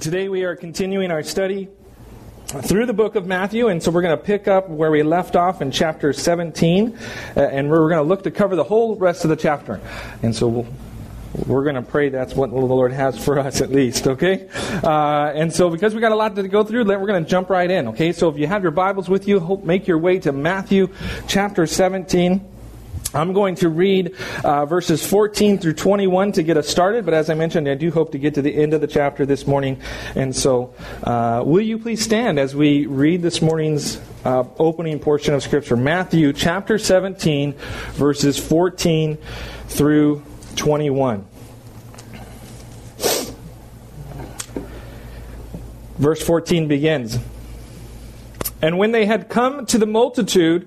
Today we are continuing our study through the book of Matthew, and so we're going to pick up where we left off in chapter 17, uh, and we're going to look to cover the whole rest of the chapter. And so we'll, we're going to pray that's what the Lord has for us at least, okay? Uh, and so because we got a lot to go through, we're going to jump right in, okay? So if you have your Bibles with you, make your way to Matthew chapter 17. I'm going to read uh, verses 14 through 21 to get us started, but as I mentioned, I do hope to get to the end of the chapter this morning. And so, uh, will you please stand as we read this morning's uh, opening portion of Scripture? Matthew chapter 17, verses 14 through 21. Verse 14 begins. And when they had come to the multitude,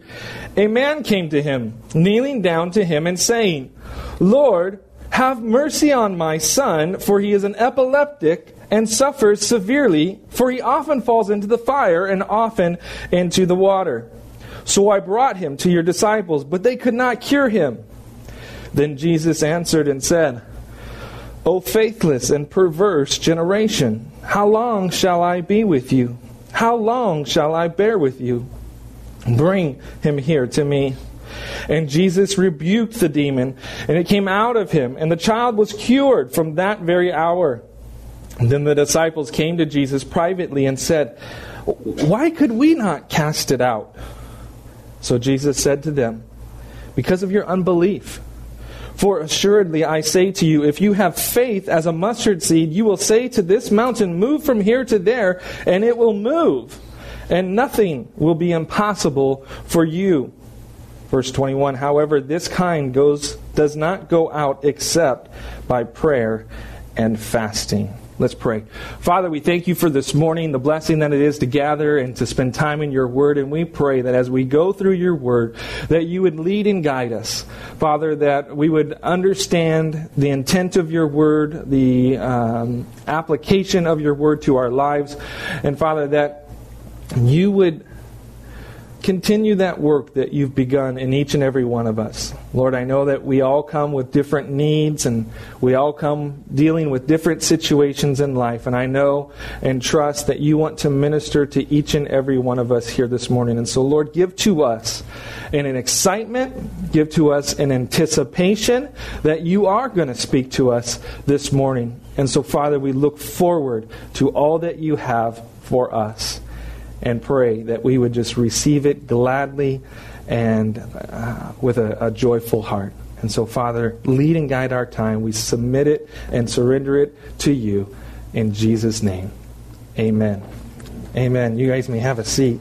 a man came to him, kneeling down to him and saying, Lord, have mercy on my son, for he is an epileptic and suffers severely, for he often falls into the fire and often into the water. So I brought him to your disciples, but they could not cure him. Then Jesus answered and said, O faithless and perverse generation, how long shall I be with you? How long shall I bear with you? Bring him here to me. And Jesus rebuked the demon, and it came out of him, and the child was cured from that very hour. Then the disciples came to Jesus privately and said, Why could we not cast it out? So Jesus said to them, Because of your unbelief. For assuredly I say to you, if you have faith as a mustard seed, you will say to this mountain, Move from here to there, and it will move. And nothing will be impossible for you. Verse 21 However, this kind goes, does not go out except by prayer and fasting. Let's pray. Father, we thank you for this morning, the blessing that it is to gather and to spend time in your word. And we pray that as we go through your word, that you would lead and guide us. Father, that we would understand the intent of your word, the um, application of your word to our lives. And Father, that you would continue that work that you've begun in each and every one of us. Lord, I know that we all come with different needs and we all come dealing with different situations in life. And I know and trust that you want to minister to each and every one of us here this morning. And so, Lord, give to us in an excitement, give to us an anticipation that you are going to speak to us this morning. And so, Father, we look forward to all that you have for us and pray that we would just receive it gladly and uh, with a, a joyful heart. And so, Father, lead and guide our time. We submit it and surrender it to you in Jesus' name. Amen. Amen. You guys may have a seat.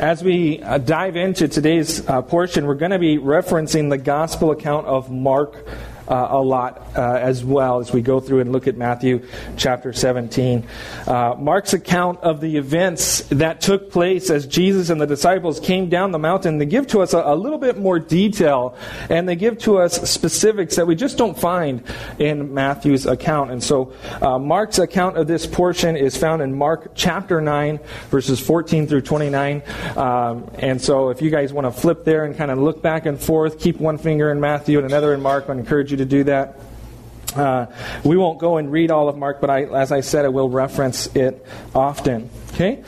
As we uh, dive into today's uh, portion, we're going to be referencing the gospel account of Mark uh, a lot uh, as well as we go through and look at Matthew chapter 17. Uh, Mark's account of the events that took place as Jesus and the disciples came down the mountain, they give to us a, a little bit more detail and they give to us specifics that we just don't find in Matthew's account. And so uh, Mark's account of this portion is found in Mark chapter 9, verses 14 through 29. Um, and so if you guys want to flip there and kind of look back and forth, keep one finger in Matthew and another in Mark, I encourage you you to do that. Uh, we won't go and read all of Mark, but I, as I said, I will reference it often. Okay?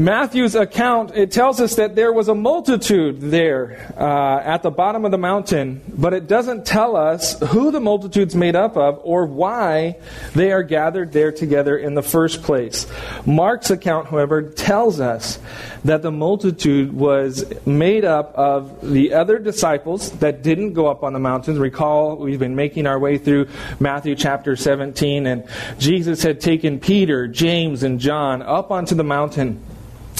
Matthew's account, it tells us that there was a multitude there uh, at the bottom of the mountain, but it doesn't tell us who the multitude's made up of or why they are gathered there together in the first place. Mark's account, however, tells us that the multitude was made up of the other disciples that didn't go up on the mountains. Recall, we've been making our way through Matthew chapter 17, and Jesus had taken Peter, James, and John up onto the mountain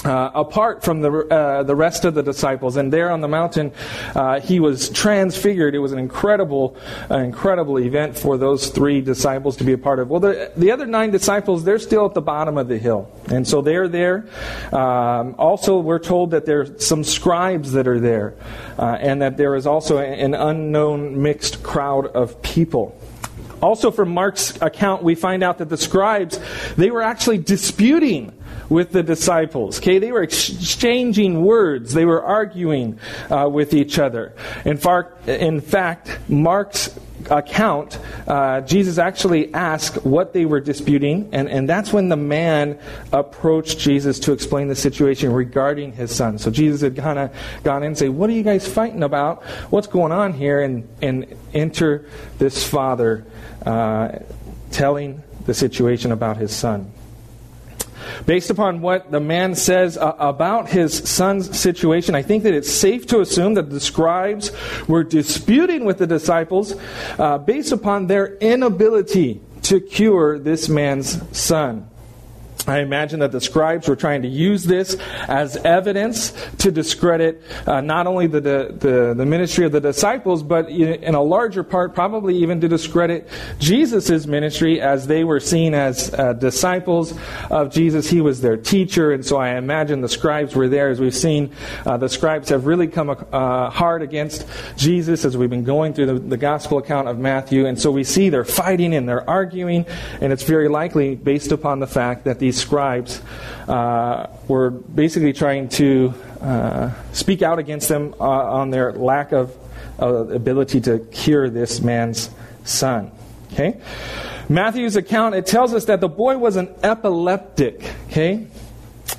uh, apart from the, uh, the rest of the disciples. And there on the mountain, uh, he was transfigured. It was an incredible, uh, incredible event for those three disciples to be a part of. Well, the, the other nine disciples, they're still at the bottom of the hill. And so they're there. Um, also, we're told that there's some scribes that are there, uh, and that there is also an unknown mixed crowd of people. Also, from Mark's account, we find out that the scribes, they were actually disputing with the disciples. Okay, they were exchanging words. They were arguing uh, with each other. In, far, in fact, Mark's account, uh, Jesus actually asked what they were disputing, and, and that's when the man approached Jesus to explain the situation regarding his son. So Jesus had kind of gone in and say, "What are you guys fighting about? What's going on here?" And and enter this father uh, telling the situation about his son. Based upon what the man says uh, about his son's situation, I think that it's safe to assume that the scribes were disputing with the disciples uh, based upon their inability to cure this man's son. I imagine that the scribes were trying to use this as evidence to discredit uh, not only the, the, the, ministry of the disciples, but in a larger part, probably even to discredit Jesus' ministry as they were seen as uh, disciples of Jesus. He was their teacher, and so I imagine the scribes were there. As we've seen, uh, the scribes have really come uh, hard against Jesus as we've been going through the, the gospel account of Matthew, and so we see they're fighting and they're arguing, and it's very likely based upon the fact that these scribes uh, were basically trying to uh, speak out against them uh, on their lack of ability to cure this man's son. Okay? Matthew's account, it tells us that the boy was an epileptic. Okay?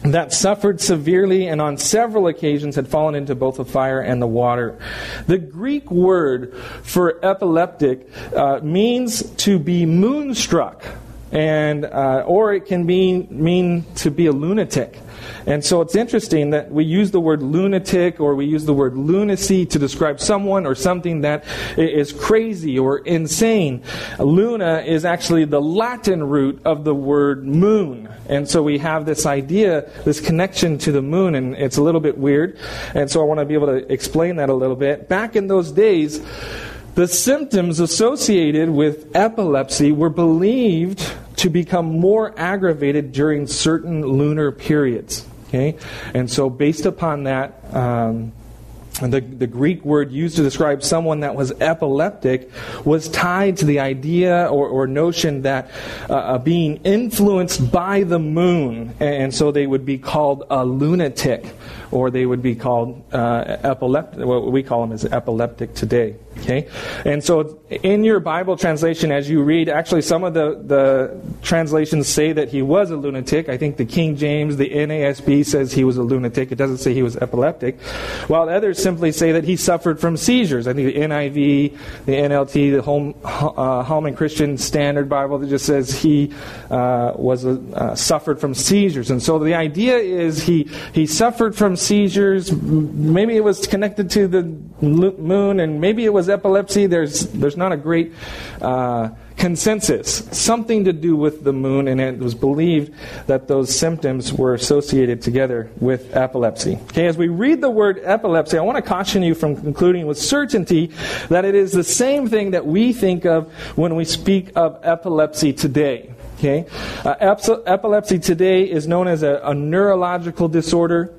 that suffered severely and on several occasions had fallen into both the fire and the water. The Greek word for epileptic uh, means to be moonstruck and uh, or it can mean mean to be a lunatic. And so it's interesting that we use the word lunatic or we use the word lunacy to describe someone or something that is crazy or insane. Luna is actually the Latin root of the word moon. And so we have this idea, this connection to the moon, and it's a little bit weird. And so I want to be able to explain that a little bit. Back in those days, the symptoms associated with epilepsy were believed to become more aggravated during certain lunar periods. Okay? And so, based upon that, um, the, the Greek word used to describe someone that was epileptic was tied to the idea or, or notion that uh, uh, being influenced by the moon, and so they would be called a lunatic, or they would be called uh, epileptic. What we call them is epileptic today. Okay? And so in your Bible translation, as you read, actually some of the, the translations say that he was a lunatic. I think the King James, the NASB says he was a lunatic. It doesn't say he was epileptic. While others simply say that he suffered from seizures. I think the NIV, the NLT, the Home, uh, Holman Christian Standard Bible that just says he uh, was uh, suffered from seizures. And so the idea is he, he suffered from seizures. Maybe it was connected to the moon and maybe it was epilepsy, there's, there's not a great uh, consensus. Something to do with the moon, and it was believed that those symptoms were associated together with epilepsy. Okay, as we read the word epilepsy, I want to caution you from concluding with certainty that it is the same thing that we think of when we speak of epilepsy today. Okay, uh, epilepsy today is known as a, a neurological disorder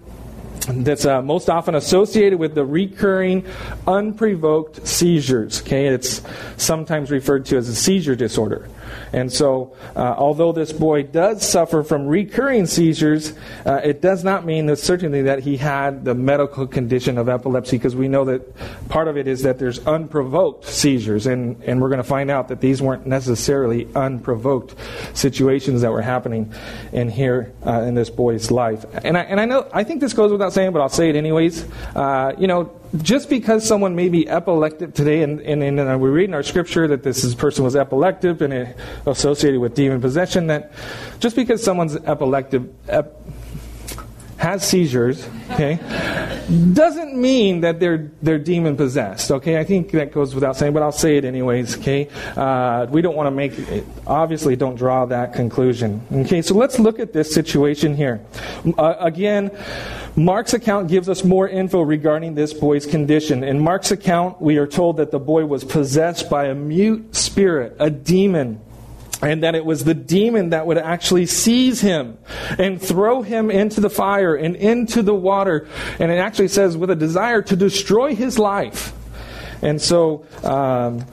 that's uh, most often associated with the recurring unprovoked seizures. Okay, it's sometimes referred to as a seizure disorder. And so, uh, although this boy does suffer from recurring seizures, uh, it does not mean certainly that he had the medical condition of epilepsy, because we know that part of it is that there's unprovoked seizures, and, and we're going to find out that these weren't necessarily unprovoked situations that were happening in here uh, in this boy's life. And I, and I know I think this goes without saying, but I'll say it anyways. Uh, you know, just because someone may be epileptic today, and, and, and we read in our scripture that this person was epileptic and associated with demon possession, that just because someone's epileptic, ep, has seizures, okay, doesn't mean that they're they're demon possessed. Okay, I think that goes without saying, but I'll say it anyways. Okay, uh, we don't want to make it, obviously don't draw that conclusion. Okay, so let's look at this situation here. Uh, again, Mark's account gives us more info regarding this boy's condition. In Mark's account, we are told that the boy was possessed by a mute spirit, a demon and that it was the demon that would actually seize him and throw him into the fire and into the water. And it actually says with a desire to destroy his life. And so, um,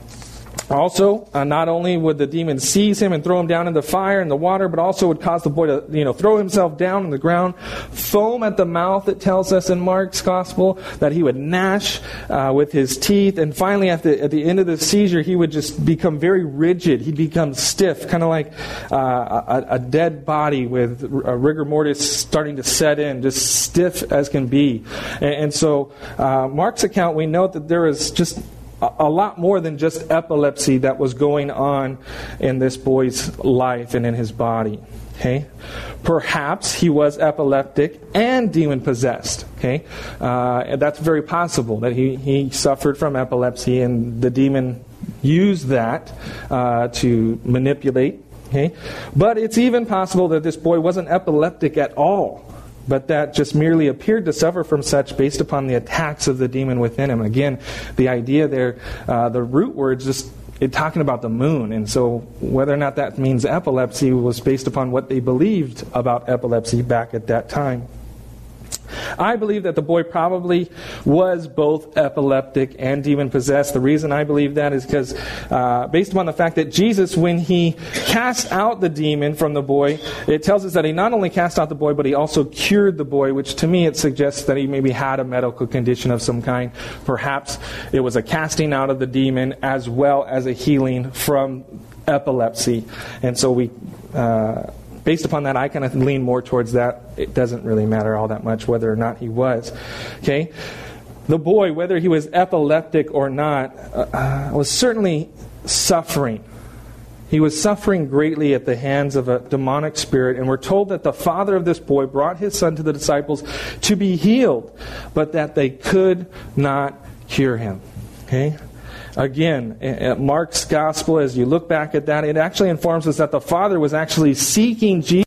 Also, uh, not only would the demon seize him and throw him down in the fire and the water, but also would cause the boy to, you know, throw himself down on the ground, foam at the mouth. It tells us in Mark's gospel that he would gnash uh, with his teeth, and finally, at the at the end of the seizure, he would just become very rigid. He'd become stiff, kind of like uh, a, a, dead body with rigor mortis starting to set in, just stiff as can be. And, and so, uh, Mark's account, we note that there is just a lot more than just epilepsy that was going on in this boy's life and in his body. Okay, perhaps he was epileptic and demon possessed. Okay, uh, that's very possible that he he suffered from epilepsy and the demon used that uh, to manipulate. Okay, but it's even possible that this boy wasn't epileptic at all but that just merely appeared to suffer from such based upon the attacks of the demon within him. Again, the idea there, uh, the root words just it talking about the moon, and so whether or not that means epilepsy was based upon what they believed about epilepsy back at that time. I believe that the boy probably was both epileptic and demon possessed. The reason I believe that is because, uh, based upon the fact that Jesus, when he cast out the demon from the boy, it tells us that he not only cast out the boy, but he also cured the boy, which to me it suggests that he maybe had a medical condition of some kind. Perhaps it was a casting out of the demon as well as a healing from epilepsy. And so we. Uh, based upon that, I kind of lean more towards that. It doesn't really matter all that much whether or not he was. Okay? The boy, whether he was epileptic or not, uh, was certainly suffering. He was suffering greatly at the hands of a demonic spirit, and we're told that the father of this boy brought his son to the disciples to be healed, but that they could not cure him. Okay? Again, Mark's gospel, as you look back at that, it actually informs us that the Father was actually seeking Jesus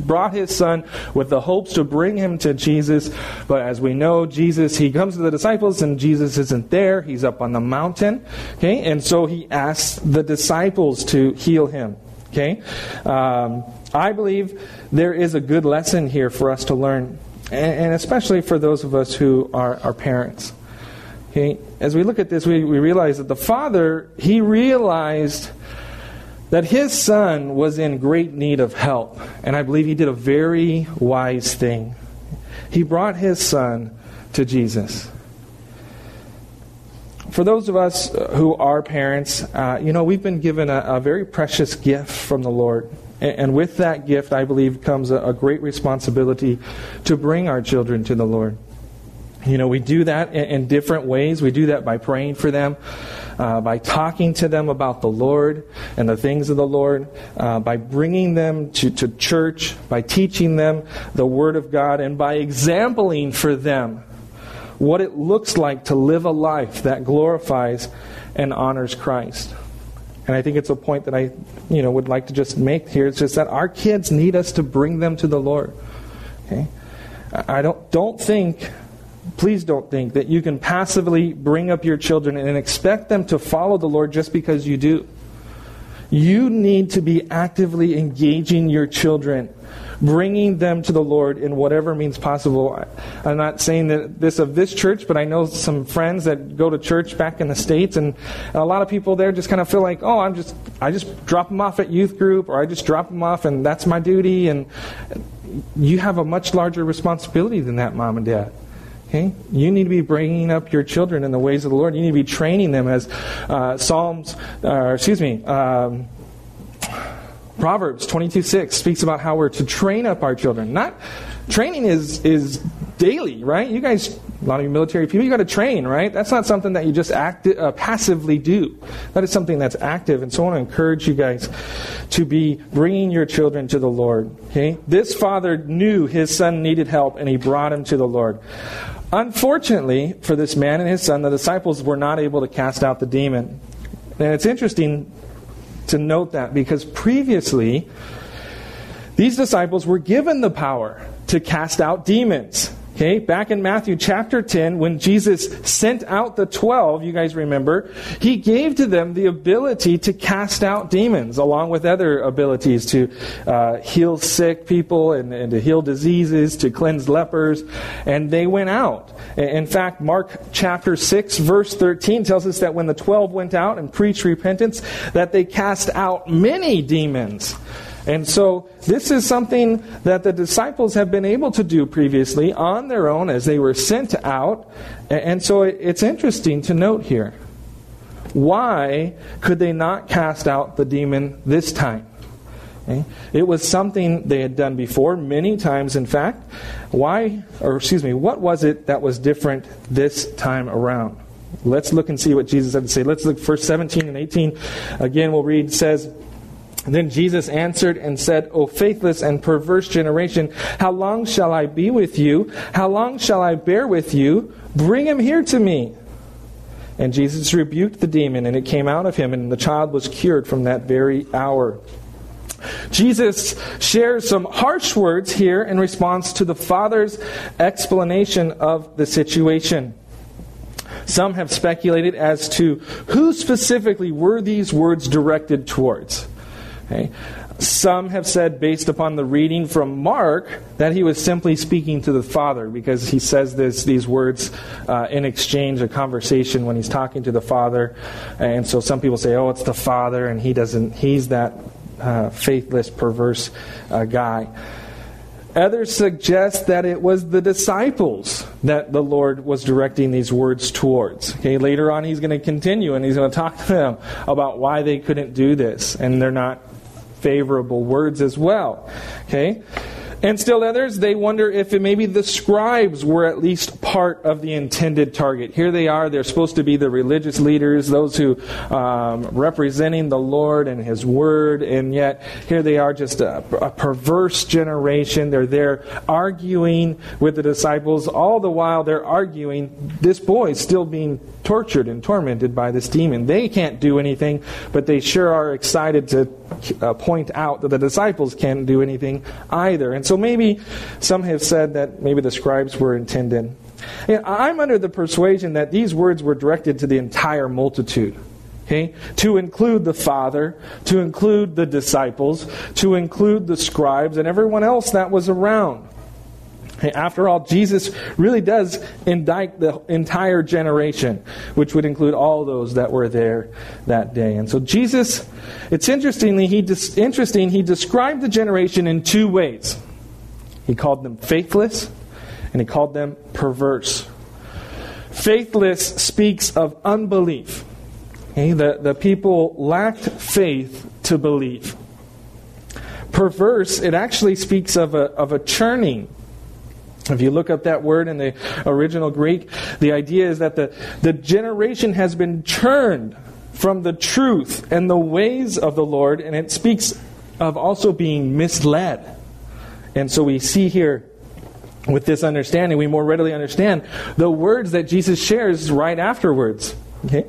brought his son with the hopes to bring him to Jesus. But as we know, Jesus, he comes to the disciples and Jesus isn't there. He's up on the mountain. Okay. And so he asks the disciples to heal him. Okay. Um, I believe there is a good lesson here for us to learn, and especially for those of us who are, are parents. Okay? As we look at this, we, we realize that the father, he realized that his son was in great need of help. And I believe he did a very wise thing. He brought his son to Jesus. For those of us who are parents, uh, you know, we've been given a, a, very precious gift from the Lord. And, and with that gift, I believe, comes a, a great responsibility to bring our children to the Lord. You know, we do that in, different ways. We do that by praying for them, uh, by talking to them about the Lord and the things of the Lord, uh, by bringing them to, to church, by teaching them the Word of God, and by exempling for them what it looks like to live a life that glorifies and honors Christ. And I think it's a point that I, you know, would like to just make here. It's just that our kids need us to bring them to the Lord. Okay? I don't don't think please don't think that you can passively bring up your children and expect them to follow the Lord just because you do. You need to be actively engaging your children, bringing them to the Lord in whatever means possible. I'm not saying that this of this church, but I know some friends that go to church back in the states, and a lot of people there just kind of feel like, oh, I'm just, I just drop them off at youth group, or I just drop them off, and that's my duty. And you have a much larger responsibility than that, mom and dad. Okay? You need to be bringing up your children in the ways of the Lord. You need to be training them as uh, Psalms, uh, excuse me, um, Proverbs 22 6 speaks about how we're to train up our children. Not training is is daily, right? You guys, a lot of you military people, you got to train, right? That's not something that you just act, uh, passively do. That is something that's active. And so I want to encourage you guys to be bringing your children to the Lord. Okay, this father knew his son needed help, and he brought him to the Lord. Unfortunately for this man and his son, the disciples were not able to cast out the demon. And it's interesting to note that because previously, these disciples were given the power to cast out demons. Okay, back in Matthew chapter 10, when Jesus sent out the 12, you guys remember, he gave to them the ability to cast out demons, along with other abilities to uh, heal sick people and, and, to heal diseases, to cleanse lepers, and they went out. In fact, Mark chapter 6, verse 13 tells us that when the 12 went out and preached repentance, that they cast out many demons. And so this is something that the disciples have been able to do previously on their own as they were sent out. And so it's interesting to note here. Why could they not cast out the demon this time? It was something they had done before, many times in fact. Why, or excuse me, what was it that was different this time around? Let's look and see what Jesus had to say. Let's look verse 17 and 18. Again, we'll read, says, then Jesus answered and said, O faithless and perverse generation, how long shall I be with you? How long shall I bear with you? Bring him here to me. And Jesus rebuked the demon, and it came out of him, and the child was cured from that very hour. Jesus shares some harsh words here in response to the Father's explanation of the situation. Some have speculated as to who specifically were these words directed towards. Okay? Some have said, based upon the reading from Mark, that he was simply speaking to the Father because he says this, these words uh, in exchange, a conversation when he's talking to the Father. And so some people say, oh, it's the Father, and he doesn't, he's that uh, faithless, perverse uh, guy. Others suggest that it was the disciples that the Lord was directing these words towards. Okay, later on he's going to continue and he's going to talk to them about why they couldn't do this and they're not favorable words as well. Okay? And still others, they wonder if maybe the scribes were at least part of the intended target. Here they are, they're supposed to be the religious leaders, those who um, representing the Lord and His Word, and yet here they are just a, a perverse generation. They're there arguing with the disciples. All the while they're arguing, this boy is still being tortured and tormented by this demon. They can't do anything, but they sure are excited to uh, point out that the disciples can't do anything either. And so maybe some have said that maybe the scribes were intended. And I'm under the persuasion that these words were directed to the entire multitude. Okay? To include the Father, to include the disciples, to include the scribes, and everyone else that was around. After all, Jesus really does indict the entire generation, which would include all those that were there that day. And so Jesus, it's interestingly, he interesting, he described the generation in two ways. He called them faithless, and he called them perverse. Faithless speaks of unbelief. Okay? The, the people lacked faith to believe. Perverse, it actually speaks of a, of a churning if you look up that word in the original Greek, the idea is that the, the generation has been churned from the truth and the ways of the Lord, and it speaks of also being misled. And so we see here with this understanding, we more readily understand the words that Jesus shares right afterwards. Okay?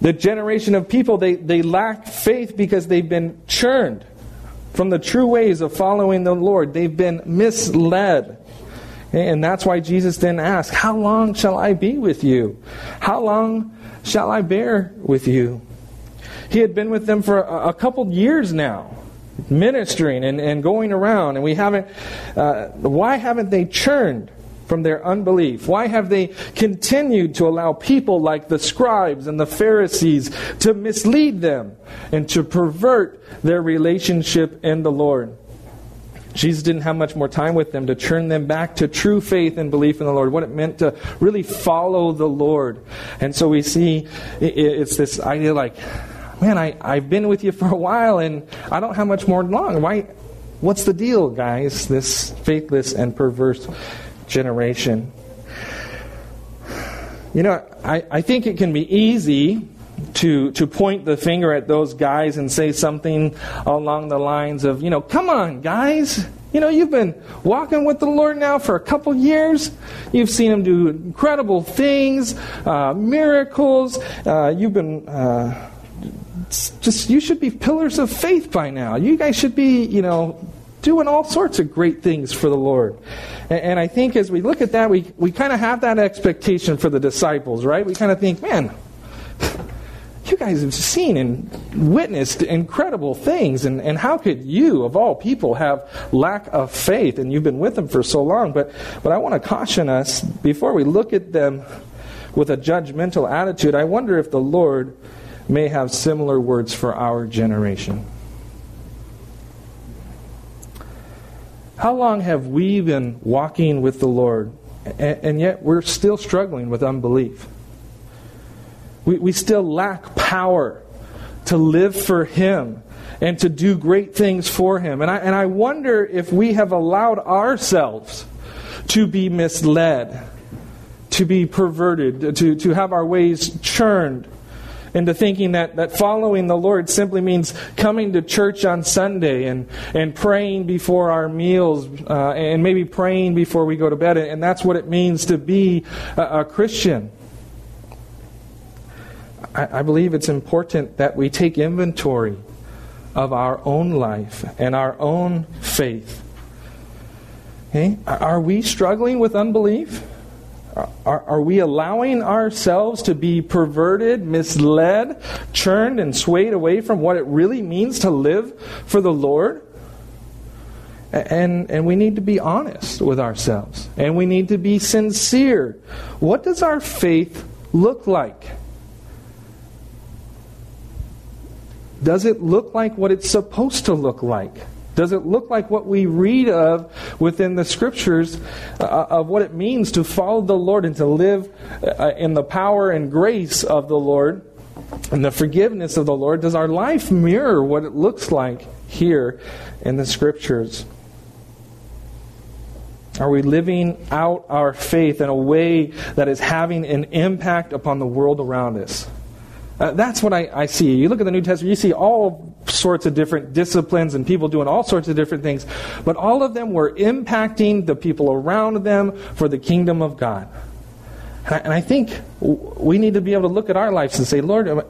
The generation of people, they, they lack faith because they've been churned from the true ways of following the Lord. They've been misled. And that's why Jesus then asked, How long shall I be with you? How long shall I bear with you? He had been with them for a, couple years now, ministering and, and going around, and we haven't, uh, why haven't they churned? from their unbelief? Why have they continued to allow people like the scribes and the Pharisees to mislead them and to pervert their relationship in the Lord? Jesus didn't have much more time with them to turn them back to true faith and belief in the Lord, what it meant to really follow the Lord. And so we see it's this idea like, man, I, I've been with you for a while and I don't have much more long. Why? What's the deal, guys? This faithless and perverse generation. You know, I, I think it can be easy to, to point the finger at those guys and say something along the lines of, you know, come on, guys. You know, you've been walking with the Lord now for a couple years. You've seen Him do incredible things, uh, miracles. Uh, you've been. Uh, just you should be pillars of faith by now. You guys should be, you know, doing all sorts of great things for the Lord. And, and I think as we look at that, we, we kind of have that expectation for the disciples, right? We kind of think, man, you guys have seen and witnessed incredible things, and, and how could you, of all people, have lack of faith? And you've been with them for so long. But, but I want to caution us before we look at them with a judgmental attitude, I wonder if the Lord may have similar words for our generation. How long have we been walking with the Lord, and, yet we're still struggling with unbelief? We, we still lack power to live for Him and to do great things for Him. And I, and I wonder if we have allowed ourselves to be misled, to be perverted, to, to have our ways churned into thinking that, that following the Lord simply means coming to church on Sunday and, and praying before our meals uh, and maybe praying before we go to bed. And that's what it means to be a, a Christian. I, I believe it's important that we take inventory of our own life and our own faith. Okay? Are we struggling with unbelief? Are, are, we allowing ourselves to be perverted, misled, churned, and swayed away from what it really means to live for the Lord? And, and we need to be honest with ourselves. And we need to be sincere. What does our faith look like? Does it look like what it's supposed to look like? Does it look like what we read of within the scriptures uh, of what it means to follow the Lord and to live uh, in the power and grace of the Lord and the forgiveness of the Lord? Does our life mirror what it looks like here in the scriptures? Are we living out our faith in a way that is having an impact upon the world around us? Uh, that's what I, I, see. You look at the New Testament, you see all sorts of different disciplines and people doing all sorts of different things, but all of them were impacting the people around them for the kingdom of God. And I, and I think we need to be able to look at our lives and say, Lord,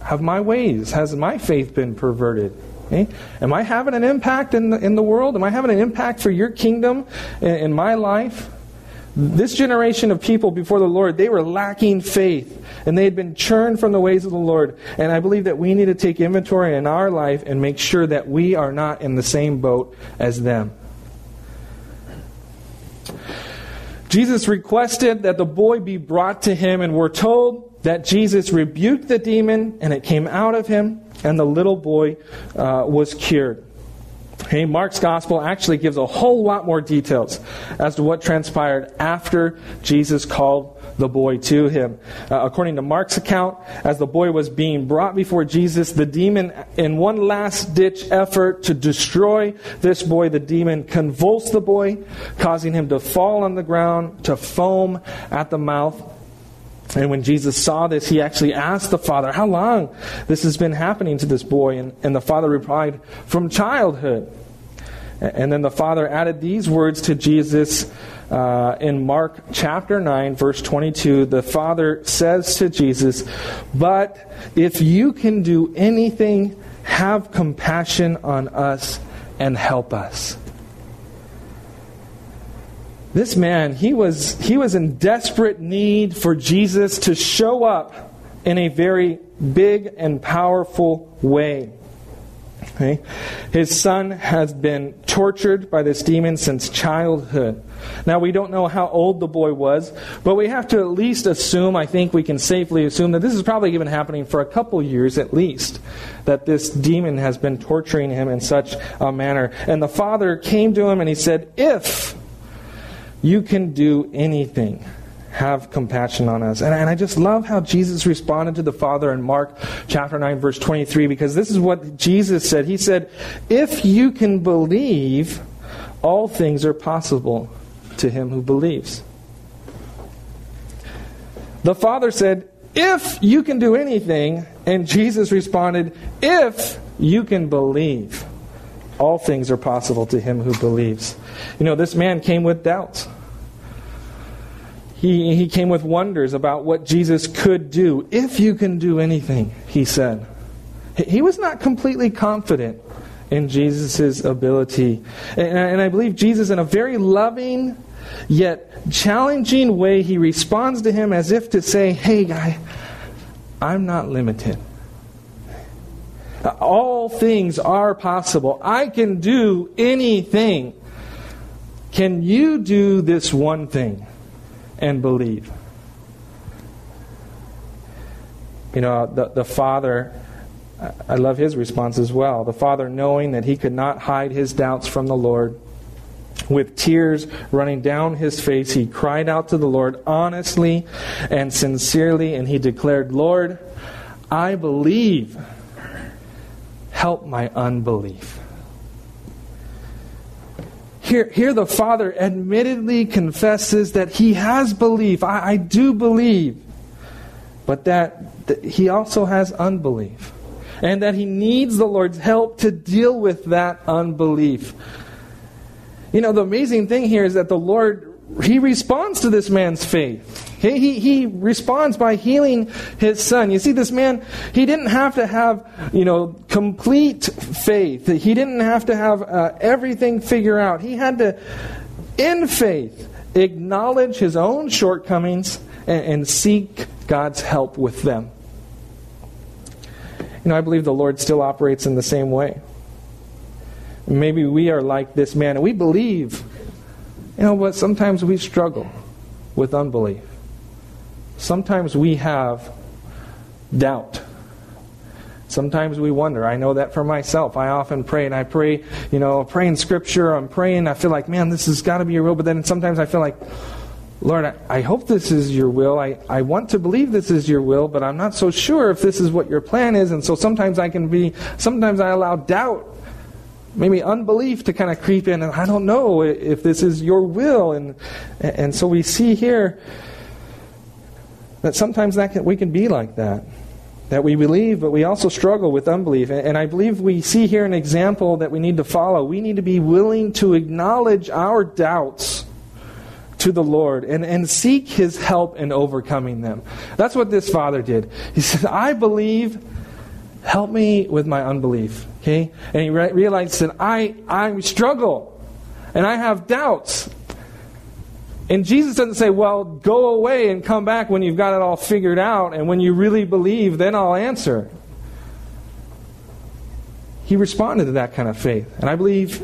have my ways, has my faith been perverted? Okay? Am I having an impact in the, in the world? Am I having an impact for your kingdom in, in my life? This generation of people before the Lord, they were lacking faith and they had been churned from the ways of the Lord. And I believe that we need to take inventory in our life and make sure that we are not in the same boat as them. Jesus requested that the boy be brought to him, and we're told that Jesus rebuked the demon and it came out of him, and the little boy uh, was cured. Okay, Mark's gospel actually gives a whole lot more details as to what transpired after Jesus called the boy to him. Uh, according to Mark's account, as the boy was being brought before Jesus, the demon, in one last ditch effort to destroy this boy, the demon convulsed the boy, causing him to fall on the ground, to foam at the mouth. And when Jesus saw this, he actually asked the father, How long this has been happening to this boy? And, and the father replied, From childhood. And then the father added these words to Jesus uh, in Mark chapter 9, verse 22. The father says to Jesus, But if you can do anything, have compassion on us and help us. This man, he was, he was in desperate need for Jesus to show up in a very big and powerful way. Okay? His son has been tortured by this demon since childhood. Now, we don't know how old the boy was, but we have to at least assume, I think we can safely assume, that this is probably even happening for a couple years at least, that this demon has been torturing him in such a manner. And the father came to him and he said, If you can do anything. Have compassion on us. And, and I just love how Jesus responded to the Father in Mark chapter 9, verse 23, because this is what Jesus said. He said, If you can believe, all things are possible to him who believes. The Father said, If you can do anything, and Jesus responded, If you can believe, all things are possible to him who believes. You know, this man came with doubts. He, he came with wonders about what Jesus could do. If you can do anything, he said. He was not completely confident in Jesus' ability. And, and I believe Jesus, in a very loving yet challenging way, he responds to him as if to say, Hey, guy, I'm not limited. All things are possible. I can do anything. Can you do this one thing and believe? You know, the, the father, I love his response as well. The father, knowing that he could not hide his doubts from the Lord, with tears running down his face, he cried out to the Lord honestly and sincerely, and he declared, Lord, I believe. Help my unbelief. Here, here the Father admittedly confesses that he has belief. I, I do believe. But that, that he also has unbelief. And that he needs the Lord's help to deal with that unbelief. You know, the amazing thing here is that the Lord, he responds to this man's faith. He, he, he responds by healing his son. You see, this man, he didn't have to have, you know, complete faith. He didn't have to have uh, everything figured out. He had to, in faith, acknowledge his own shortcomings and, and seek God's help with them. You know, I believe the Lord still operates in the same way. Maybe we are like this man, and we believe, you know, but sometimes we struggle with unbelief. Sometimes we have doubt. Sometimes we wonder. I know that for myself. I often pray and I pray, you know, praying scripture. I'm praying. I feel like, man, this has got to be your will. But then sometimes I feel like, Lord, I, I hope this is your will. I, I want to believe this is your will, but I'm not so sure if this is what your plan is. And so sometimes I can be, sometimes I allow doubt maybe unbelief to kind of creep in and i don't know if this is your will and and so we see here that sometimes that can, we can be like that that we believe but we also struggle with unbelief and i believe we see here an example that we need to follow we need to be willing to acknowledge our doubts to the Lord and, and seek his help in overcoming them. That's what this father did. He said, I believe, help me with my unbelief. Okay? And he re- realized that I, I struggle and I have doubts. And Jesus doesn't say, well, go away and come back when you've got it all figured out, and when you really believe, then I'll answer. He responded to that kind of faith. And I believe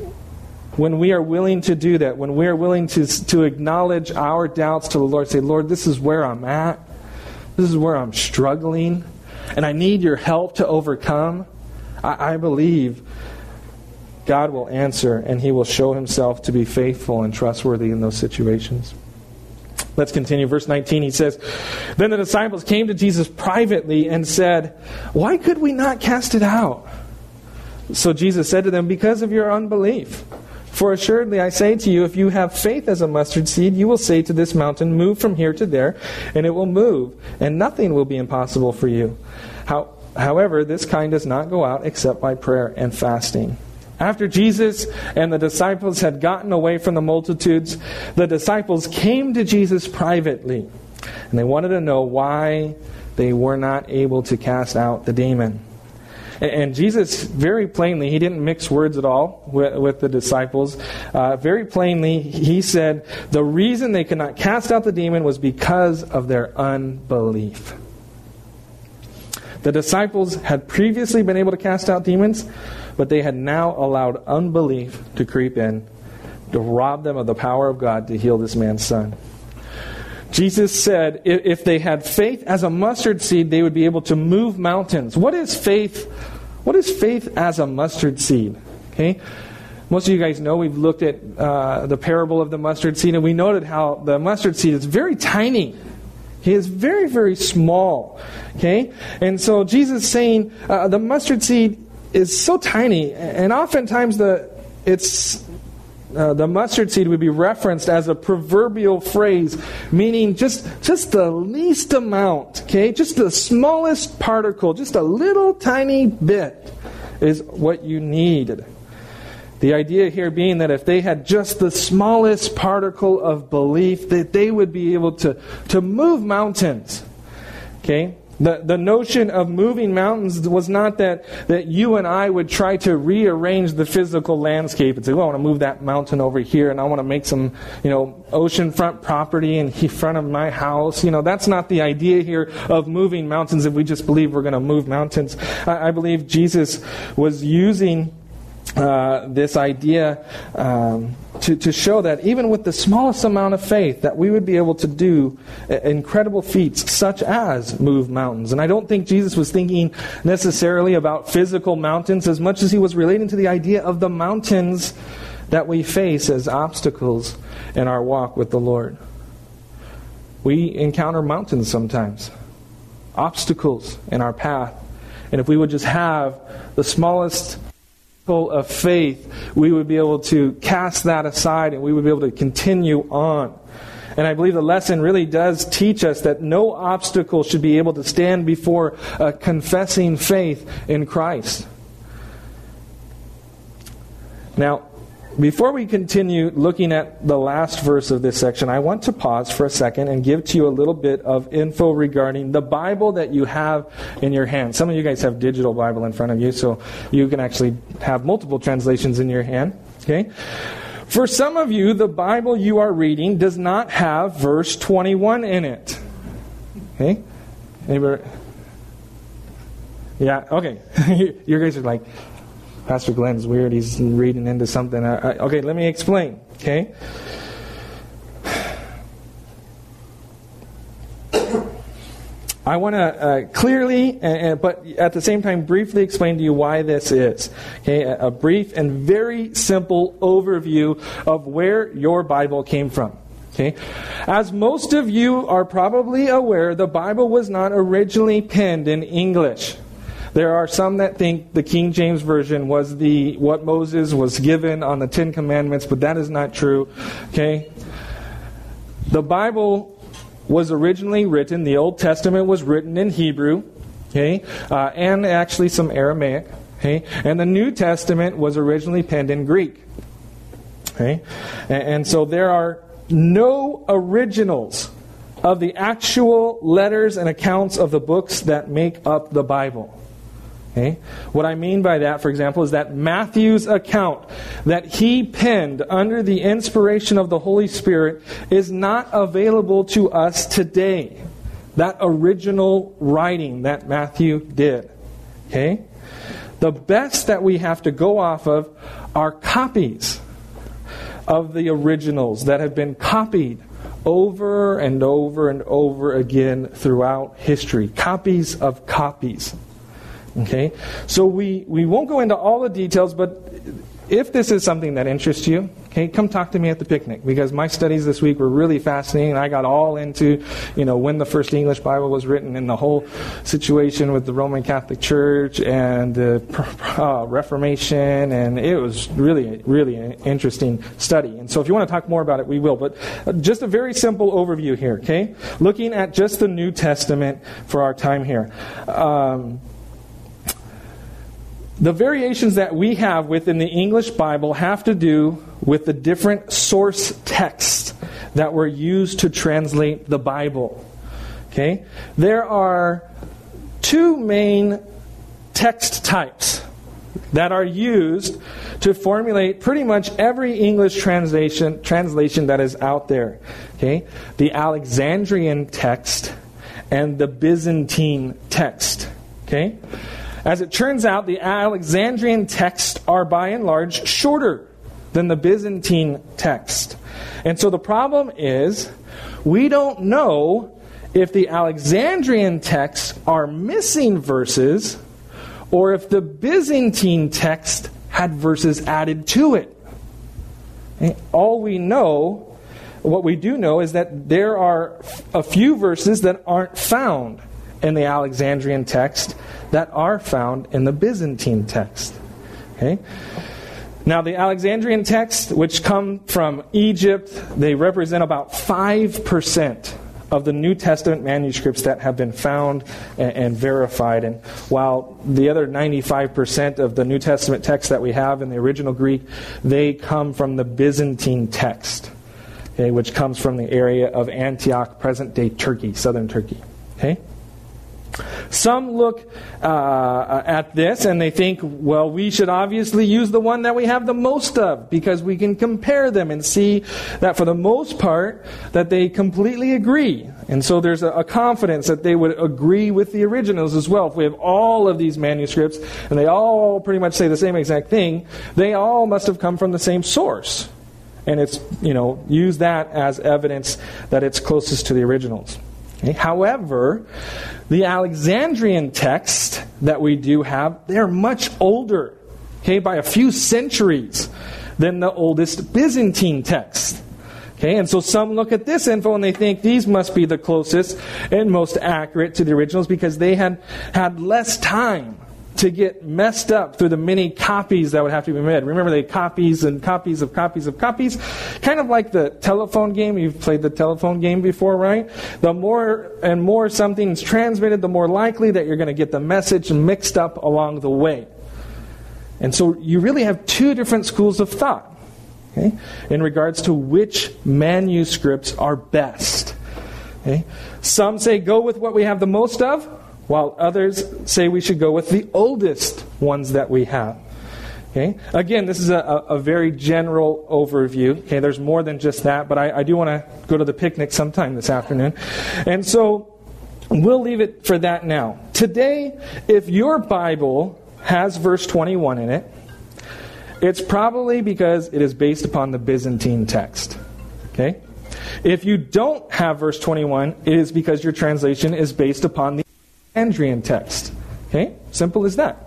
when we are willing to do that, when we are willing to, to acknowledge our doubts to the Lord, say, Lord, this is where I'm at, this is where I'm struggling, and I need your help to overcome. I, I believe God will answer and he will show himself to be faithful and trustworthy in those situations. Let's continue. Verse 19, he says, Then the disciples came to Jesus privately and said, Why could we not cast it out? So Jesus said to them, Because of your unbelief. For assuredly I say to you, if you have faith as a mustard seed, you will say to this mountain, Move from here to there, and it will move, and nothing will be impossible for you. How, However, this kind does not go out except by prayer and fasting. After Jesus and the disciples had gotten away from the multitudes, the disciples came to Jesus privately, and they wanted to know why they were not able to cast out the demon. And Jesus, very plainly, he didn't mix words at all with, with the disciples. Uh, very plainly, he said the reason they could not cast out the demon was because of their unbelief. The disciples had previously been able to cast out demons, but they had now allowed unbelief to creep in to rob them of the power of God to heal this man's son. Jesus said if they had faith as a mustard seed, they would be able to move mountains. What is faith? What is faith as a mustard seed? Okay? Most of you guys know we've looked at uh, the parable of the mustard seed, and we noted how the mustard seed is very tiny. He is very, very small. Okay? And so Jesus saying uh, the mustard seed is so tiny, and oftentimes the it's uh, the mustard seed would be referenced as a proverbial phrase, meaning just just the least amount, okay, just the smallest particle, just a little tiny bit, is what you need the idea here being that if they had just the smallest particle of belief, that they would be able to, to move mountains. Okay? The, the notion of moving mountains was not that, that you and I would try to rearrange the physical landscape and say, well, I want to move that mountain over here and I want to make some, you know, oceanfront property in front of my house. You know, that's not the idea here of moving mountains if we just believe we're going to move mountains. I, I believe Jesus was using uh, this idea um, to, to show that even with the smallest amount of faith that we would be able to do incredible feats such as move mountains. And i don't think jesus was thinking necessarily about physical mountains as much as he was relating to the idea of the mountains that we face as obstacles in our walk with the lord. We encounter mountains sometimes obstacles in our path. And if we would just have the smallest of faith, we would be able to cast that aside and we would be able to continue on. And I believe the lesson really does teach us that no obstacle should be able to stand before a confessing faith in Christ. Now, before we continue looking at the last verse of this section, I want to pause for a second and give to you a little bit of info regarding the Bible that you have in your hand. Some of you guys have digital Bible in front of you, so you can actually have multiple translations in your hand. Okay? For some of you, the Bible you are reading does not have verse 21 in it. Okay? Anybody? Yeah, okay. you guys are like, Pastor Glenn's weird. He's reading into something. I, I, okay, let me explain. Okay? I want to uh, clearly, uh, but at the same time, briefly explain to you why this is. Okay, a brief and very simple overview of where your Bible came from. Okay, as most of you are probably aware, the Bible was not originally penned in English. There are some that think the King James Version was the what Moses was given on the Ten Commandments, but that is not true. Okay? The Bible was originally written, the Old Testament was written in Hebrew, okay, uh, and actually some Aramaic, okay, and the New Testament was originally penned in Greek, okay, and, and so there are no originals of the actual letters and accounts of the books that make up the Bible. Okay? What I mean by that, for example, is that Matthew's account that he penned under the inspiration of the Holy Spirit is not available to us today. That original writing that Matthew did. Okay? The best that we have to go off of are copies of the originals that have been copied over and over and over again throughout history. Copies of copies. Okay? So we, we won't go into all the details, but if this is something that interests you, okay, come talk to me at the picnic because my studies this week were really fascinating. I got all into, you know, when the first English Bible was written and the whole situation with the Roman Catholic Church and the uh, Reformation, and it was really, really an interesting study. And so, if you want to talk more about it, we will. But uh, just a very simple overview here, okay? Looking at just the New Testament for our time here. Um, the variations that we have within the English Bible have to do with the different source texts that were used to translate the Bible. Okay? There are two main text types that are used to formulate pretty much every English translation translation that is out there. Okay? The Alexandrian text and the Byzantine text. Okay? As it turns out, the Alexandrian texts are by and large shorter than the Byzantine text. And so the problem is, we don't know if the Alexandrian texts are missing verses or if the Byzantine text had verses added to it. All we know, what we do know, is that there are a few verses that aren't found in the Alexandrian text that are found in the Byzantine text. Okay? Now, the Alexandrian texts, which come from Egypt, they represent about 5% of the New Testament manuscripts that have been found and, and, verified. And while the other 95% of the New Testament texts that we have in the original Greek, they come from the Byzantine text, okay, which comes from the area of Antioch, present day Turkey, southern Turkey. Okay? Some look uh, at this and they think, well, we should obviously use the one that we have the most of because we can compare them and see that for the most part that they completely agree. And so there's a, a confidence that they would agree with the originals as well. If we have all of these manuscripts and they all pretty much say the same exact thing, they all must have come from the same source. And it's, you know, use that as evidence that it's closest to the originals. Okay? However, the Alexandrian text that we do have, they're much older, okay, by a few centuries than the oldest Byzantine text. Okay, and so some look at this info and they think these must be the closest and most accurate to the originals because they had had less time to get messed up through the many copies that would have to be made. Remember, they copies and copies of copies of copies. Kind of like the telephone game. You've played the telephone game before, right? The more and more something's transmitted, the more likely that you're going to get the message mixed up along the way. And so you really have two different schools of thought okay, in regards to which manuscripts are best. Okay? Some say go with what we have the most of while others say we should go with the oldest ones that we have. Okay? Again, this is a, a very general overview. Okay, there's more than just that, but I, I do want to go to the picnic sometime this afternoon. And so we'll leave it for that now. Today, if your Bible has verse 21 in it, it's probably because it is based upon the Byzantine text. Okay? If you don't have verse 21, it is because your translation is based upon the Alexandrian text. Okay? Simple as that.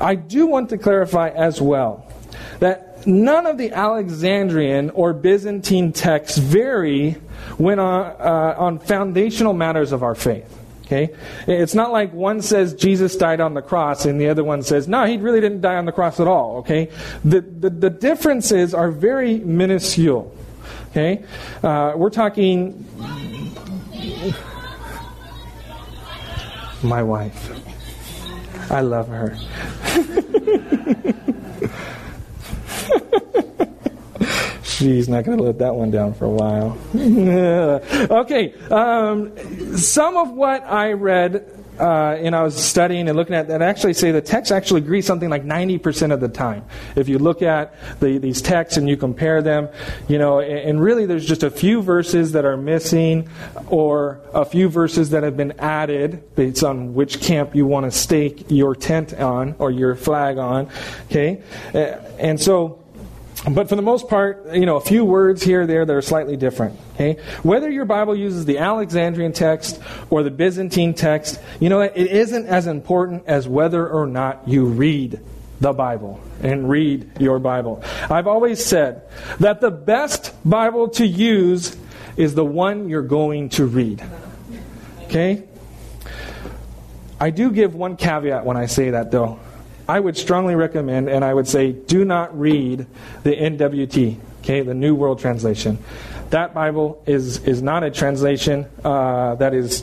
I do want to clarify as well that none of the Alexandrian or Byzantine texts vary when on, uh, on foundational matters of our faith. Okay? It's not like one says Jesus died on the cross and the other one says, no, he really didn't die on the cross at all. Okay? The, the, the differences are very minuscule. Okay? Uh, we're talking my wife. I love her. She's not going to let that one down for a while. okay, um, some of what I read uh, and I was studying and looking at that, actually say the texts actually agree something like 90% of the time. If you look at the, these texts and you compare them, you know, and, and really there's just a few verses that are missing or a few verses that have been added based on which camp you want to stake your tent on or your flag on. Okay? Uh, and so, but for the most part, you know, a few words here or there that are slightly different. Okay? Whether your Bible uses the Alexandrian text or the Byzantine text, you know, it isn't as important as whether or not you read the Bible and read your Bible. I've always said that the best Bible to use is the one you're going to read. Okay? I do give one caveat when I say that, though. I would strongly recommend, and I would say, do not read the NWT, okay, the New World Translation. That Bible is, is not a translation uh, that is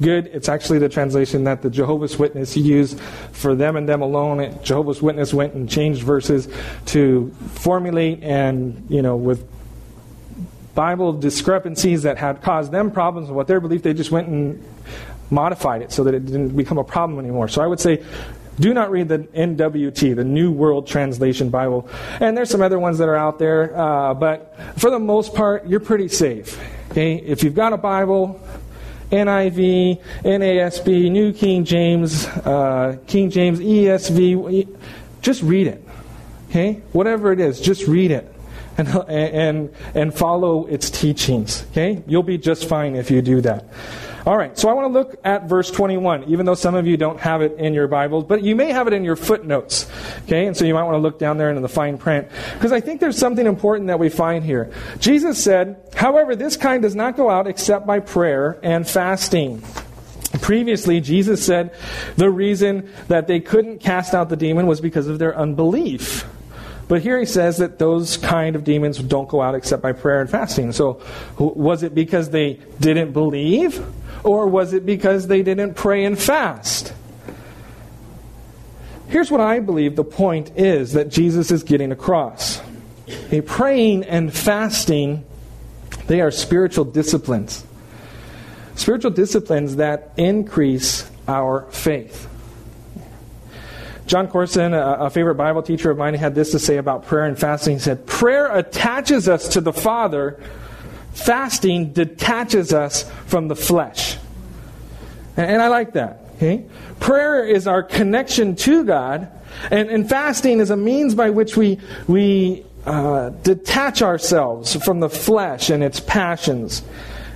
good. It's actually the translation that the Jehovah's Witness used for them and them alone. Jehovah's Witness went and changed verses to formulate and, you know, with Bible discrepancies that had caused them problems with their belief, they just went and modified it so that it didn't become a problem anymore. So I would say do not read the NWT, the New World Translation Bible. And there's some other ones that are out there, uh, but for the most part, you're pretty safe. Okay? If you've got a Bible, NIV, NASB, New King James, uh, King James, ESV, just read it. Okay? Whatever it is, just read it. And, and, and follow its teachings. Okay? You'll be just fine if you do that. All right, so I want to look at verse 21, even though some of you don't have it in your Bibles, but you may have it in your footnotes. Okay, and so you might want to look down there into the fine print, because I think there's something important that we find here. Jesus said, However, this kind does not go out except by prayer and fasting. Previously, Jesus said the reason that they couldn't cast out the demon was because of their unbelief. But here he says that those kind of demons don't go out except by prayer and fasting. So, was it because they didn't believe? Or was it because they didn't pray and fast? Here's what I believe the point is that Jesus is getting across. A praying and fasting, they are spiritual disciplines. spiritual disciplines that increase our faith. John Courson, a, a, favorite Bible teacher of mine, had this to say about prayer and fasting. He said, Prayer attaches us to the Father, fasting detaches us from the flesh. And, and I like that. Okay? Prayer is our connection to God, and, and fasting is a means by which we, we uh, detach ourselves from the flesh and its passions.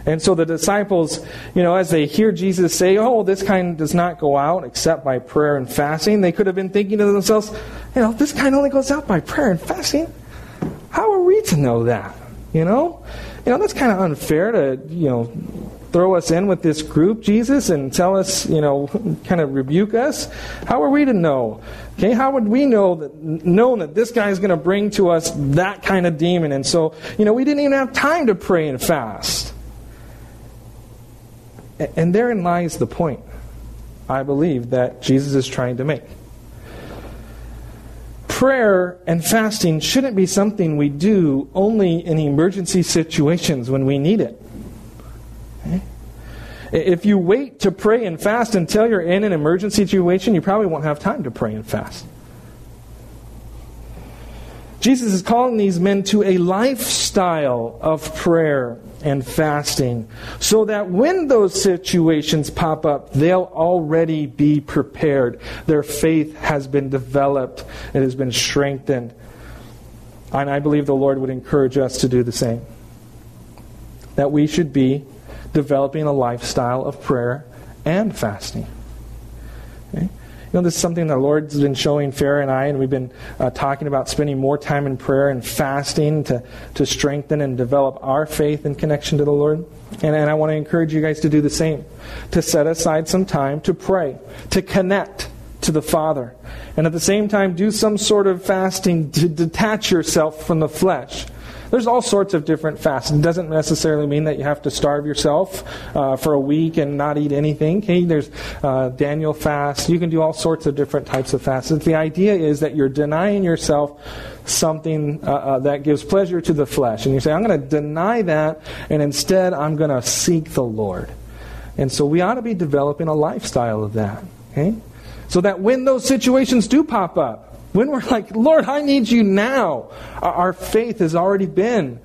And so the disciples, you know, as they hear Jesus say, Oh, this kind does not go out except by prayer and fasting, they could have been thinking to themselves, You know, this kind only goes out by prayer and fasting. How are we to know that? You know? You know, that's kind of unfair to, you know, throw us in with this group, Jesus, and tell us, you know, kind of rebuke us? How are we to know? Okay, how would we know that know that this guy is going to bring to us that kind of demon? And so, you know, we didn't even have time to pray and fast. And therein lies the point, I believe, that Jesus is trying to make. Prayer and fasting shouldn't be something we do only in emergency situations when we need it. Okay? If you wait to pray and fast until you're in an emergency situation, you probably won't have time to pray and fast. Jesus is calling these men to a lifestyle of prayer and fasting so that when those situations pop up, they'll already be prepared. Their faith has been developed, it has been strengthened. And I believe the Lord would encourage us to do the same. That we should be developing a lifestyle of prayer and fasting. Okay? Know, this is something the Lord's been showing Farah and I, and we've been uh, talking about spending more time in prayer and fasting to, to strengthen and develop our faith and connection to the Lord. And, and I want to encourage you guys to do the same, to set aside some time to pray, to connect to the Father, and at the same time do some sort of fasting to detach yourself from the flesh there's all sorts of different fasts. It doesn't necessarily mean that you have to starve yourself uh, for a week and not eat anything. Okay, there's uh, Daniel fast. You can do all sorts of different types of fasts. The idea is that you're denying yourself something uh, uh, that gives pleasure to the flesh, and you say, "I'm going to deny that, and instead I'm going to seek the Lord." And so we ought to be developing a lifestyle of that. Okay, so that when those situations do pop up, when we're like, Lord, I need you now, our faith has already been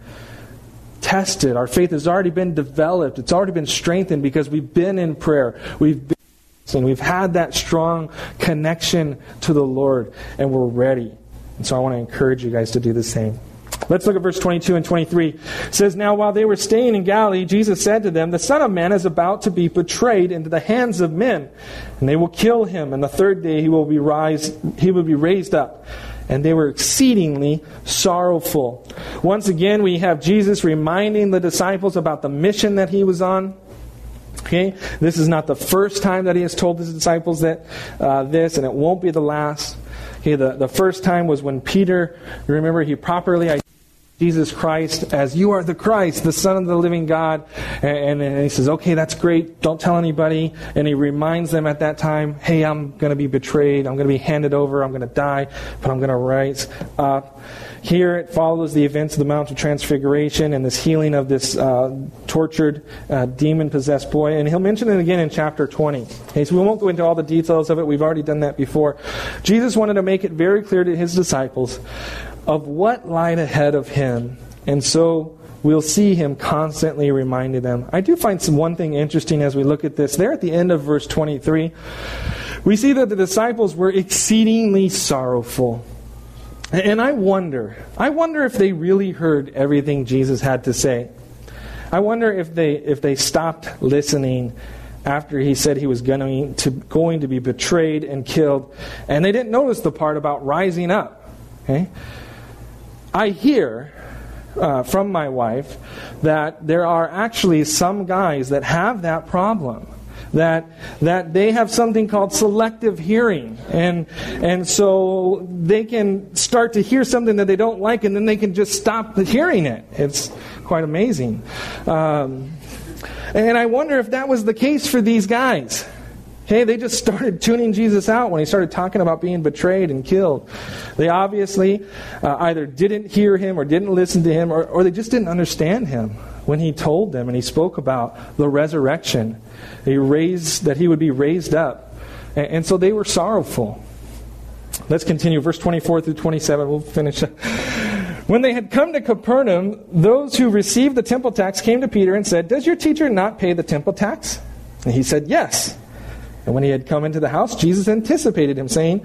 tested. Our faith has already been developed. It's already been strengthened because we've been in prayer. We've been and we've had that strong connection to the Lord and we're ready. And so I want to encourage you guys to do the same. Let's look at verse 22 and 23. It says, Now while they were staying in Galilee, Jesus said to them, The Son of Man is about to be betrayed into the hands of men, and they will kill him, and the third day he will be, rise, he will be raised up. And they were exceedingly sorrowful. Once again, we have Jesus reminding the disciples about the mission that he was on. Okay, this is not the first time that he has told his disciples that uh, this, and it won't be the last. Okay, the, the first time was when Peter, you remember, he properly Jesus Christ as you are the Christ, the Son of the living God. And, and, he says, okay, that's great. Don't tell anybody. And he reminds them at that time, hey, I'm going to be betrayed. I'm going to be handed over. I'm going to die, but I'm going to rise up. Here it follows the events of the Mount of Transfiguration and this healing of this uh, tortured, uh, demon possessed boy. And he'll mention it again in chapter 20. Okay, so we won't go into all the details of it. We've already done that before. Jesus wanted to make it very clear to his disciples of what lied ahead of him. And so we'll see him constantly reminding them. I do find some one thing interesting as we look at this. There at the end of verse 23, we see that the disciples were exceedingly sorrowful. And I wonder, I wonder if they really heard everything Jesus had to say. I wonder if they if they stopped listening after he said he was going to, going to be betrayed and killed, and they didn't notice the part about rising up. Okay? I hear uh, from my wife that there are actually some guys that have that problem. That, that they have something called selective hearing. And, and so they can start to hear something that they don't like and then they can just stop hearing it. It's quite amazing. Um, and I wonder if that was the case for these guys. Okay, they just started tuning Jesus out when he started talking about being betrayed and killed. They obviously uh, either didn't hear him or didn't listen to him or, or they just didn't understand him when he told them and he spoke about the resurrection. He raised, that he would be raised up. And, and so they were sorrowful. Let's continue. Verse 24 through 27. We'll finish. When they had come to Capernaum, those who received the temple tax came to Peter and said, Does your teacher not pay the temple tax? And he said, Yes. And when he had come into the house, Jesus anticipated him, saying,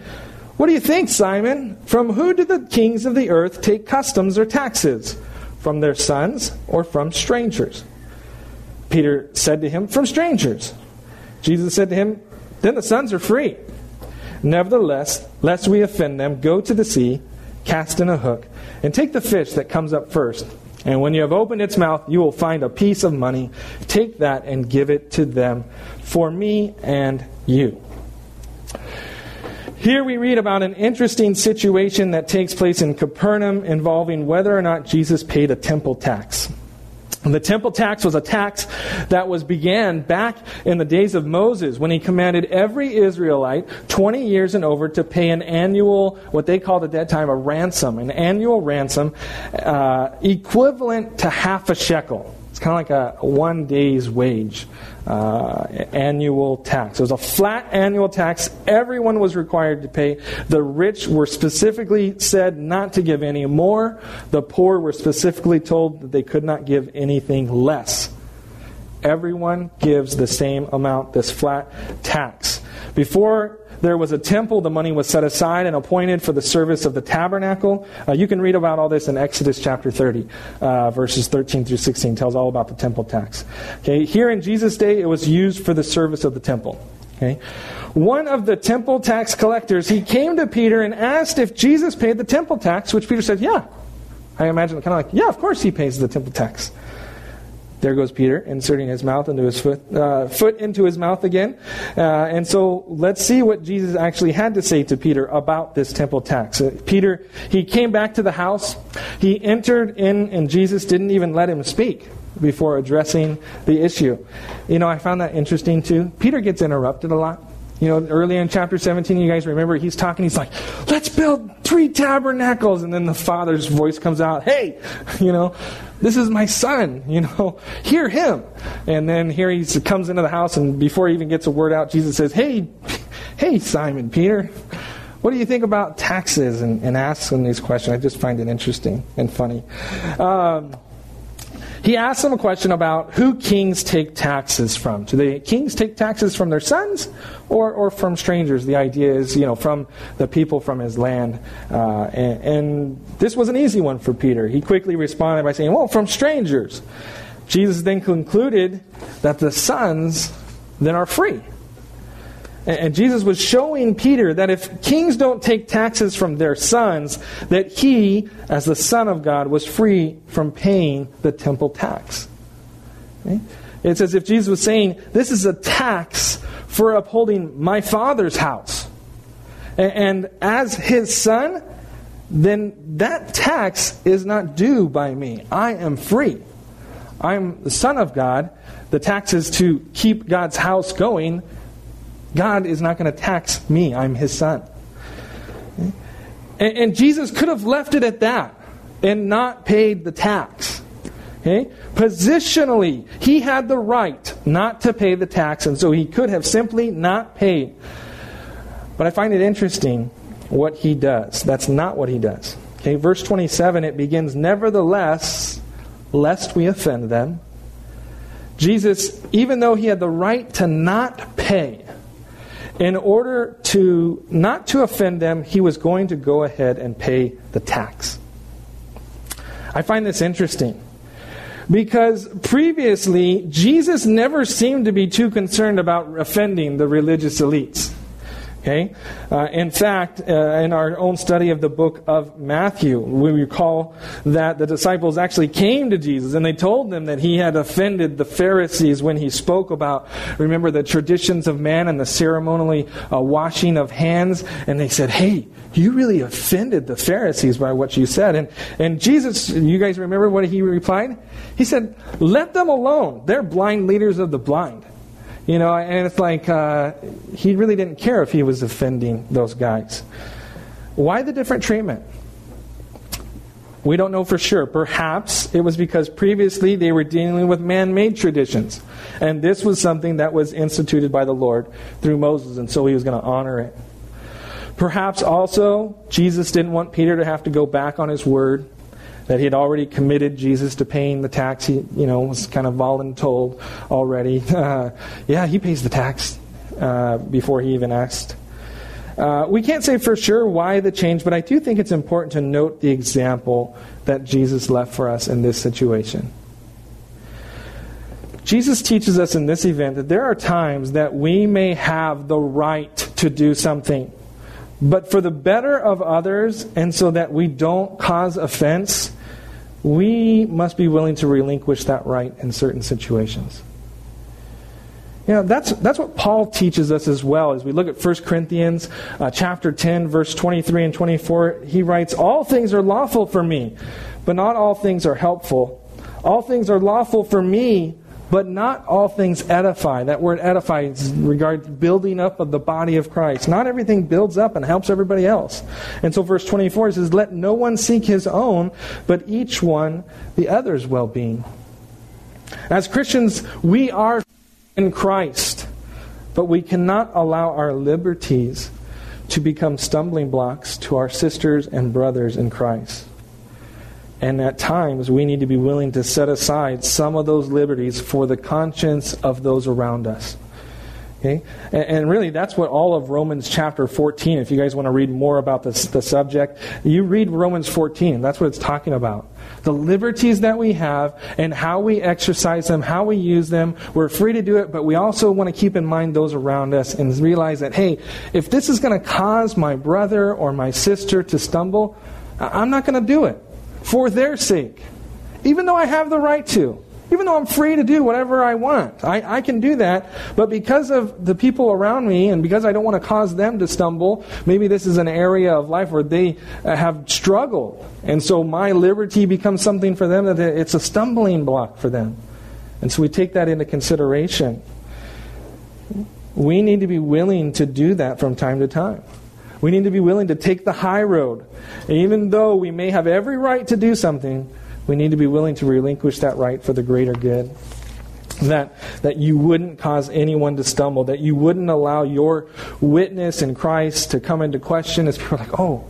What do you think, Simon? From who do the kings of the earth take customs or taxes? From their sons or from strangers? Peter said to him, From strangers. Jesus said to him, Then the sons are free. Nevertheless, lest we offend them, go to the sea, cast in a hook, and take the fish that comes up first. And when you have opened its mouth, you will find a piece of money. Take that and give it to them for me and you. Here we read about an interesting situation that takes place in Capernaum involving whether or not Jesus paid a temple tax. The temple tax was a tax that was began back in the days of Moses when he commanded every Israelite 20 years and over to pay an annual, what they called at that time a ransom, an annual ransom uh, equivalent to half a shekel. It's kind of like a one day's wage uh, annual tax. It was a flat annual tax. Everyone was required to pay. The rich were specifically said not to give any more. The poor were specifically told that they could not give anything less. Everyone gives the same amount, this flat tax. Before there was a temple. The money was set aside and appointed for the service of the tabernacle. Uh, you can read about all this in Exodus chapter 30, uh, verses 13 through 16. Tells all about the temple tax. Okay, here in Jesus' day, it was used for the service of the temple. Okay, one of the temple tax collectors he came to Peter and asked if Jesus paid the temple tax, which Peter said, "Yeah." I imagine kind of like, "Yeah, of course he pays the temple tax." There goes Peter, inserting his mouth into his foot, uh, foot into his mouth again. Uh, and so let's see what Jesus actually had to say to Peter about this temple tax. Uh, Peter, he came back to the house. He entered in, and Jesus didn't even let him speak before addressing the issue. You know, I found that interesting too. Peter gets interrupted a lot. You know, earlier in chapter 17, you guys remember, he's talking, he's like, let's build three tabernacles. And then the father's voice comes out, hey, you know, this is my son, you know, hear him. And then here he comes into the house, and before he even gets a word out, Jesus says, hey, hey, Simon Peter, what do you think about taxes? And, and asks him these questions. I just find it interesting and funny. Um, he asks them a question about who kings take taxes from. Do the kings take taxes from their sons or, or from strangers? The idea is, you know, from the people from his land. Uh, and, and this was an easy one for Peter. He quickly responded by saying, well, from strangers. Jesus then concluded that the sons then are free. And Jesus was showing Peter that if kings don't take taxes from their sons, that he, as the Son of God, was free from paying the temple tax. Okay? It's as if Jesus was saying, This is a tax for upholding my Father's house. And as his son, then that tax is not due by me. I am free. I'm the Son of God. The tax is to keep God's house going God is not going to tax me. I'm his son. And, and, Jesus could have left it at that and not paid the tax. Okay? Positionally, he had the right not to pay the tax, and so he could have simply not paid. But I find it interesting what he does. That's not what he does. Okay, verse 27, it begins, Nevertheless, lest we offend them. Jesus, even though he had the right to not pay, in order to not to offend them, he was going to go ahead and pay the tax. I find this interesting because previously Jesus never seemed to be too concerned about offending the religious elites. Okay? Uh, in fact, uh, in our own study of the book of Matthew, we recall that the disciples actually came to Jesus and they told them that he had offended the Pharisees when he spoke about, remember, the traditions of man and the ceremonially uh, washing of hands. And they said, hey, you really offended the Pharisees by what you said. And, and Jesus, you guys remember what he replied? He said, let them alone. They're blind leaders of the blind. You know, and it's like uh, he really didn't care if he was offending those guys. Why the different treatment? We don't know for sure. Perhaps it was because previously they were dealing with man made traditions. And this was something that was instituted by the Lord through Moses, and so he was going to honor it. Perhaps also Jesus didn't want Peter to have to go back on his word that he had already committed Jesus to paying the tax. He, you know, was kind of voluntold already. Uh, yeah, he pays the tax uh, before he even asked. Uh, we can't say for sure why the change, but I do think it's important to note the example that Jesus left for us in this situation. Jesus teaches us in this event that there are times that we may have the right to do something, but for the better of others and so that we don't cause offense, we must be willing to relinquish that right in certain situations. You know, that's, that's what Paul teaches us as well. As we look at 1 Corinthians uh, chapter 10, verse 23 and 24, he writes, All things are lawful for me, but not all things are helpful. All things are lawful for me, but not all things edify. That word edify is regards building up of the body of Christ. Not everything builds up and helps everybody else. And so verse 24 says, Let no one seek his own, but each one the other's well being. As Christians, we are in Christ, but we cannot allow our liberties to become stumbling blocks to our sisters and brothers in Christ. And at times, we need to be willing to set aside some of those liberties for the conscience of those around us. Okay? And, and, really, that's what all of Romans chapter 14, if you guys want to read more about this, the subject, you read Romans 14. That's what it's talking about. The liberties that we have and how we exercise them, how we use them. We're free to do it, but we also want to keep in mind those around us and realize that, hey, if this is going to cause my brother or my sister to stumble, I'm not going to do it for their sake, even though I have the right to. Even though I'm free to do whatever I want, I, I can do that. But because of the people around me and because I don't want to cause them to stumble, maybe this is an area of life where they uh, have struggled. And so my liberty becomes something for them that it's a stumbling block for them. And so we take that into consideration. We need to be willing to do that from time to time. We need to be willing to take the high road. even though we may have every right to do something, we need to be willing to relinquish that right for the greater good. That, that you wouldn't cause anyone to stumble, that you wouldn't allow your witness in Christ to come into question as people are like, oh,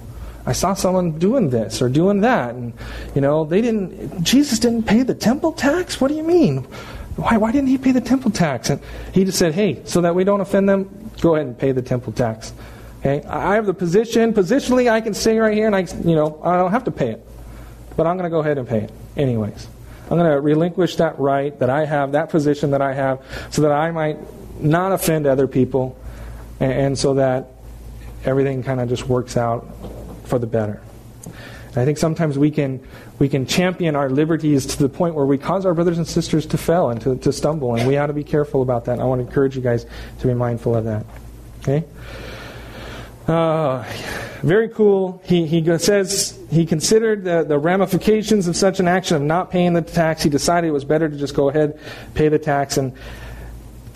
I saw someone doing this or doing that. And, you know, they didn't, Jesus didn't pay the temple tax? What do you mean? Why, why didn't he pay the temple tax? And he just said, hey, so that we don't offend them, go ahead and pay the temple tax. Okay? I have the position, positionally I can stay right here and I, you know, I don't have to pay it but I'm going to go ahead and pay it anyways. I'm going to relinquish that right that I have, that position that I have, so that I might not offend other people, and, and so that everything kind of just works out for the better. And I think sometimes we can we can champion our liberties to the point where we cause our brothers and sisters to fail and to, to stumble, and we ought to be careful about that. And I want to encourage you guys to be mindful of that. Okay. Uh, very cool. He, he says he considered the, the ramifications of such an action of not paying the tax. He decided it was better to just go ahead, pay the tax, and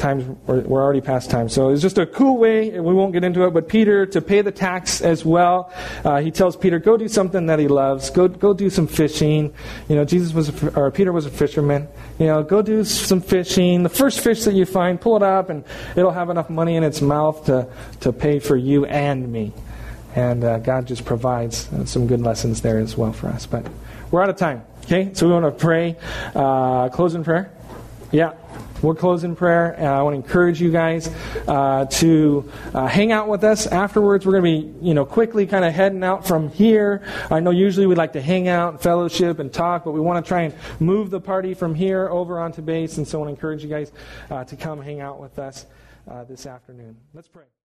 times we're, we're already past time. So it's just a cool way, and we won't get into it, but Peter to pay the tax as well. Uh, he tells Peter, go do something that he loves. Go, go do some fishing. You know, Jesus was, a, or Peter was a fisherman. You know, go do some fishing. The first fish that you find, pull it up, and it'll have enough money in its mouth to, to pay for you and me. And uh, God just provides uh, some good lessons there as well for us. But we're out of time. Okay, so we want to pray. Uh, close in prayer. Yeah. We'll close in prayer. And I want to encourage you guys uh, to uh, hang out with us afterwards. We're going to be, you know, quickly kind of heading out from here. I know usually we like to hang out, and fellowship, and talk, but we want to try and move the party from here over onto base. And so I want to encourage you guys uh, to come hang out with us uh, this afternoon. Let's pray.